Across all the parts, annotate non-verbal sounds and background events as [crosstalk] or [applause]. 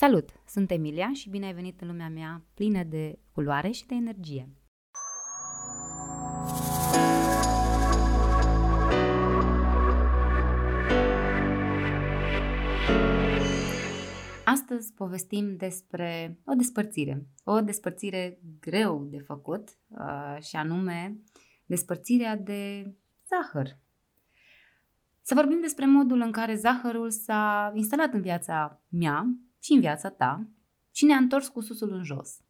Salut! Sunt Emilia și bine ai venit în lumea mea plină de culoare și de energie. Astăzi povestim despre o despărțire. O despărțire greu de făcut uh, și anume despărțirea de zahăr. Să vorbim despre modul în care zahărul s-a instalat în viața mea și în viața ta și ne-a întors cu susul în jos.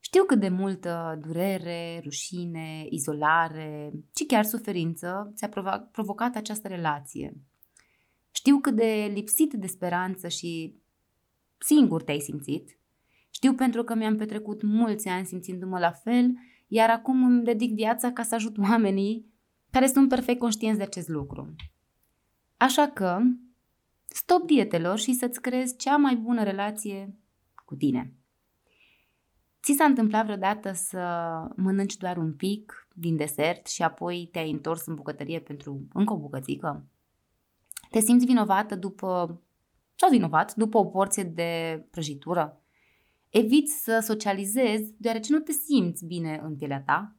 Știu cât de multă durere, rușine, izolare și chiar suferință ți-a provocat această relație. Știu cât de lipsit de speranță și singur te-ai simțit. Știu pentru că mi-am petrecut mulți ani simțindu-mă la fel, iar acum îmi dedic viața ca să ajut oamenii care sunt perfect conștienți de acest lucru. Așa că, stop dietelor și să-ți creezi cea mai bună relație cu tine. Ți s-a întâmplat vreodată să mănânci doar un pic din desert și apoi te-ai întors în bucătărie pentru încă o bucățică? Te simți vinovată după sau vinovat după o porție de prăjitură? Eviți să socializezi deoarece nu te simți bine în pielea ta?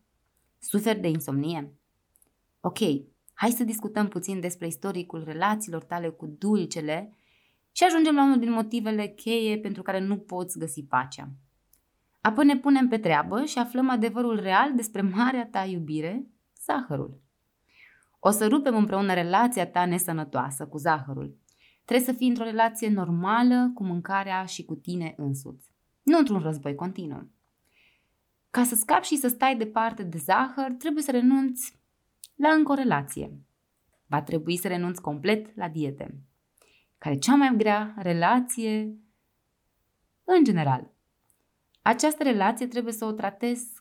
Suferi de insomnie? Ok, hai să discutăm puțin despre istoricul relațiilor tale cu dulcele și ajungem la unul din motivele cheie pentru care nu poți găsi pacea. Apoi ne punem pe treabă și aflăm adevărul real despre marea ta iubire, zahărul. O să rupem împreună relația ta nesănătoasă cu zahărul. Trebuie să fii într-o relație normală cu mâncarea și cu tine însuți, nu într-un război continuu. Ca să scapi și să stai departe de zahăr, trebuie să renunți la încă o relație. Va trebui să renunți complet la diete, care e cea mai grea relație în general. Această relație trebuie să o tratezi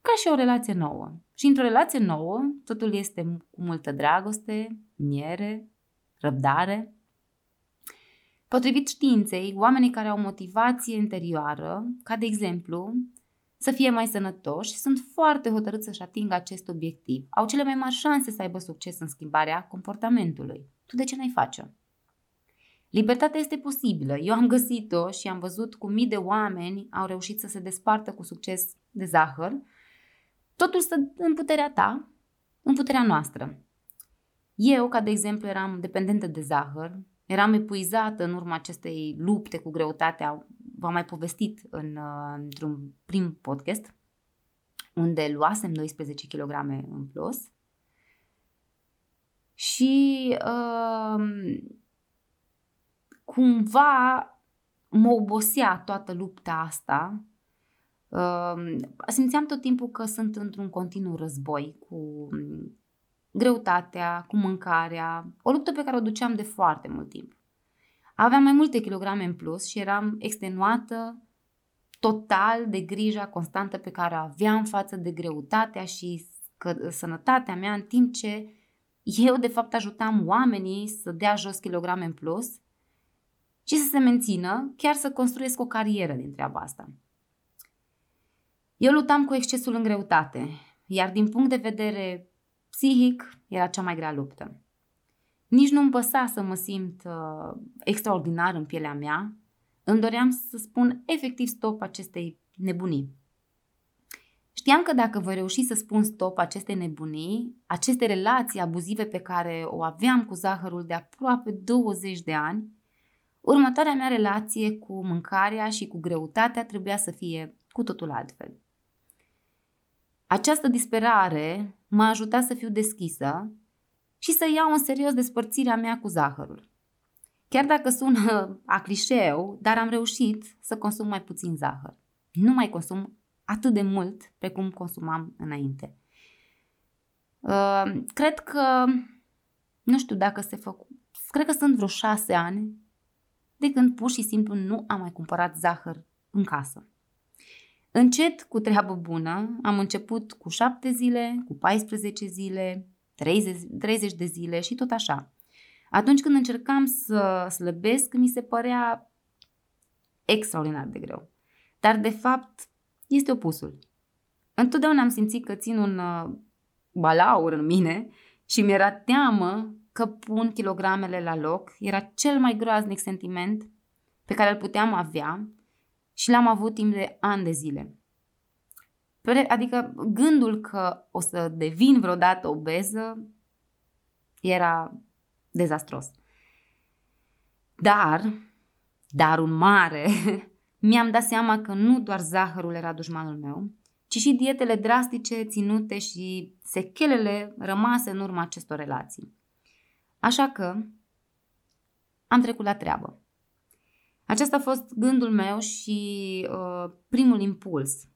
ca și o relație nouă. Și într-o relație nouă, totul este cu multă dragoste, miere, răbdare. Potrivit științei, oamenii care au motivație interioară, ca de exemplu să fie mai sănătoși, sunt foarte hotărâți să-și atingă acest obiectiv. Au cele mai mari șanse să aibă succes în schimbarea comportamentului. Tu de ce n-ai face? Libertatea este posibilă. Eu am găsit-o și am văzut cum mii de oameni au reușit să se despartă cu succes de zahăr. Totul stă în puterea ta, în puterea noastră. Eu, ca de exemplu, eram dependentă de zahăr, eram epuizată în urma acestei lupte cu greutatea v-am mai povestit în, uh, într-un prim podcast, unde luasem 12 kg în plus. Și uh, cumva mă obosea toată lupta asta. Uh, simțeam tot timpul că sunt într-un continuu război cu greutatea, cu mâncarea, o luptă pe care o duceam de foarte mult timp. Aveam mai multe kilograme în plus și eram extenuată total de grija constantă pe care o aveam față de greutatea și sănătatea mea, în timp ce eu de fapt ajutam oamenii să dea jos kilograme în plus și să se mențină, chiar să construiesc o carieră din treaba asta. Eu luptam cu excesul în greutate, iar din punct de vedere psihic era cea mai grea luptă. Nici nu-mi păsa să mă simt uh, extraordinar în pielea mea. Îmi doream să spun efectiv stop acestei nebunii. Știam că dacă voi reuși să spun stop acestei nebunii, aceste relații abuzive pe care o aveam cu zahărul de aproape 20 de ani, următoarea mea relație cu mâncarea și cu greutatea trebuia să fie cu totul altfel. Această disperare m-a ajutat să fiu deschisă și să iau în serios despărțirea mea cu zahărul. Chiar dacă sună a clișeu, dar am reușit să consum mai puțin zahăr. Nu mai consum atât de mult precum consumam înainte. Uh, cred că, nu știu dacă se făcu, cred că sunt vreo șase ani de când pur și simplu nu am mai cumpărat zahăr în casă. Încet, cu treabă bună, am început cu 7 zile, cu 14 zile, 30, 30 de zile și tot așa. Atunci când încercam să slăbesc, mi se părea extraordinar de greu. Dar, de fapt, este opusul. Întotdeauna am simțit că țin un uh, balaur în mine și mi-era teamă că pun kilogramele la loc. Era cel mai groaznic sentiment pe care îl puteam avea și l-am avut timp de ani de zile. Adică gândul că o să devin vreodată obeză era dezastros. Dar, dar un mare, [laughs] mi-am dat seama că nu doar zahărul era dușmanul meu, ci și dietele drastice ținute și sechelele rămase în urma acestor relații. Așa că am trecut la treabă. Acesta a fost gândul meu și uh, primul impuls.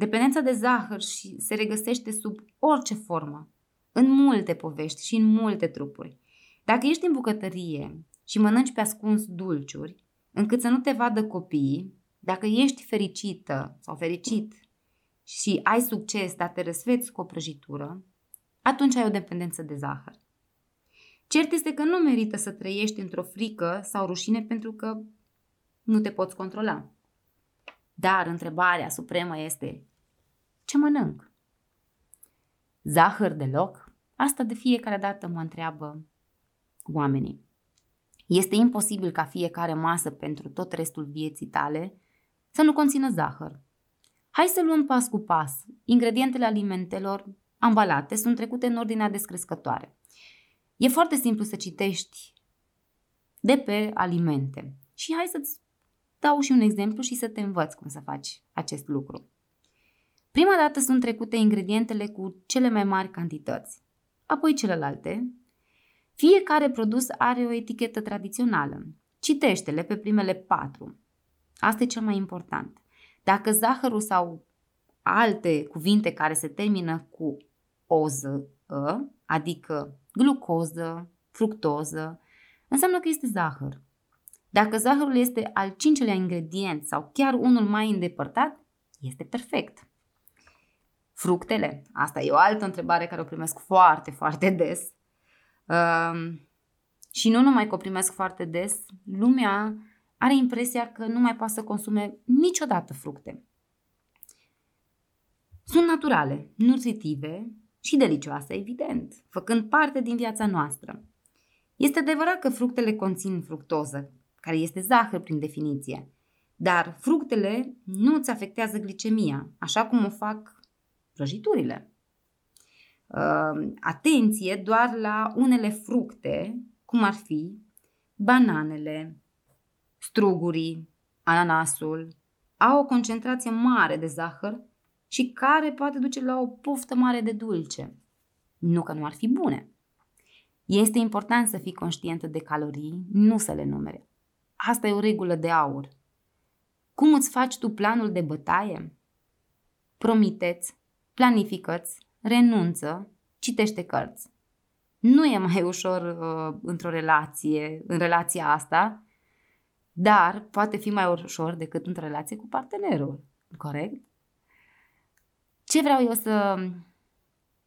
Dependența de zahăr și se regăsește sub orice formă, în multe povești și în multe trupuri. Dacă ești în bucătărie și mănânci pe ascuns dulciuri, încât să nu te vadă copiii, dacă ești fericită sau fericit și ai succes, dar te răsfeți cu o prăjitură, atunci ai o dependență de zahăr. Cert este că nu merită să trăiești într-o frică sau rușine pentru că nu te poți controla. Dar întrebarea supremă este, ce mănânc? Zahăr deloc? Asta de fiecare dată mă întreabă oamenii. Este imposibil ca fiecare masă pentru tot restul vieții tale să nu conțină zahăr. Hai să luăm pas cu pas. Ingredientele alimentelor ambalate sunt trecute în ordinea descrescătoare. E foarte simplu să citești de pe alimente. Și hai să-ți dau și un exemplu și să te învăț cum să faci acest lucru. Prima dată sunt trecute ingredientele cu cele mai mari cantități, apoi celelalte. Fiecare produs are o etichetă tradițională. Citește-le pe primele patru. Asta e cel mai important. Dacă zahărul sau alte cuvinte care se termină cu oză, adică glucoză, fructoză, înseamnă că este zahăr. Dacă zahărul este al cincelea ingredient sau chiar unul mai îndepărtat, este perfect. Fructele, asta e o altă întrebare care o primesc foarte, foarte des. Uh, și nu numai că o primesc foarte des, lumea are impresia că nu mai poate să consume niciodată fructe. Sunt naturale, nutritive și delicioase, evident, făcând parte din viața noastră. Este adevărat că fructele conțin fructoză, care este zahăr prin definiție, dar fructele nu îți afectează glicemia, așa cum o fac prăjiturile. Uh, atenție doar la unele fructe, cum ar fi bananele, strugurii, ananasul, au o concentrație mare de zahăr și care poate duce la o poftă mare de dulce. Nu că nu ar fi bune. Este important să fii conștientă de calorii, nu să le numere. Asta e o regulă de aur. Cum îți faci tu planul de bătaie? Promiteți, planifică-ți, renunță, citește cărți. Nu e mai ușor uh, într-o relație, în relația asta, dar poate fi mai ușor decât într-o relație cu partenerul. Corect? Ce vreau eu să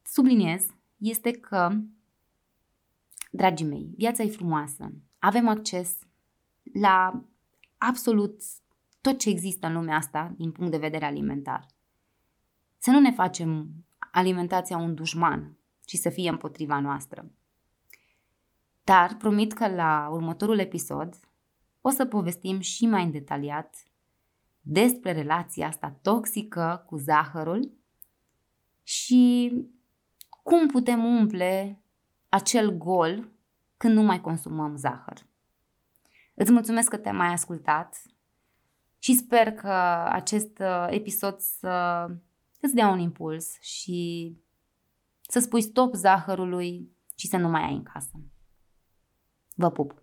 subliniez este că, dragii mei, viața e frumoasă. Avem acces la absolut tot ce există în lumea asta din punct de vedere alimentar. Să nu ne facem alimentația un dușman, ci să fie împotriva noastră. Dar promit că la următorul episod o să povestim și mai în detaliat despre relația asta toxică cu zahărul și cum putem umple acel gol când nu mai consumăm zahăr. Îți mulțumesc că te-ai mai ascultat și sper că acest uh, episod să îți dea un impuls și să spui stop zahărului și să nu mai ai în casă. Vă pup!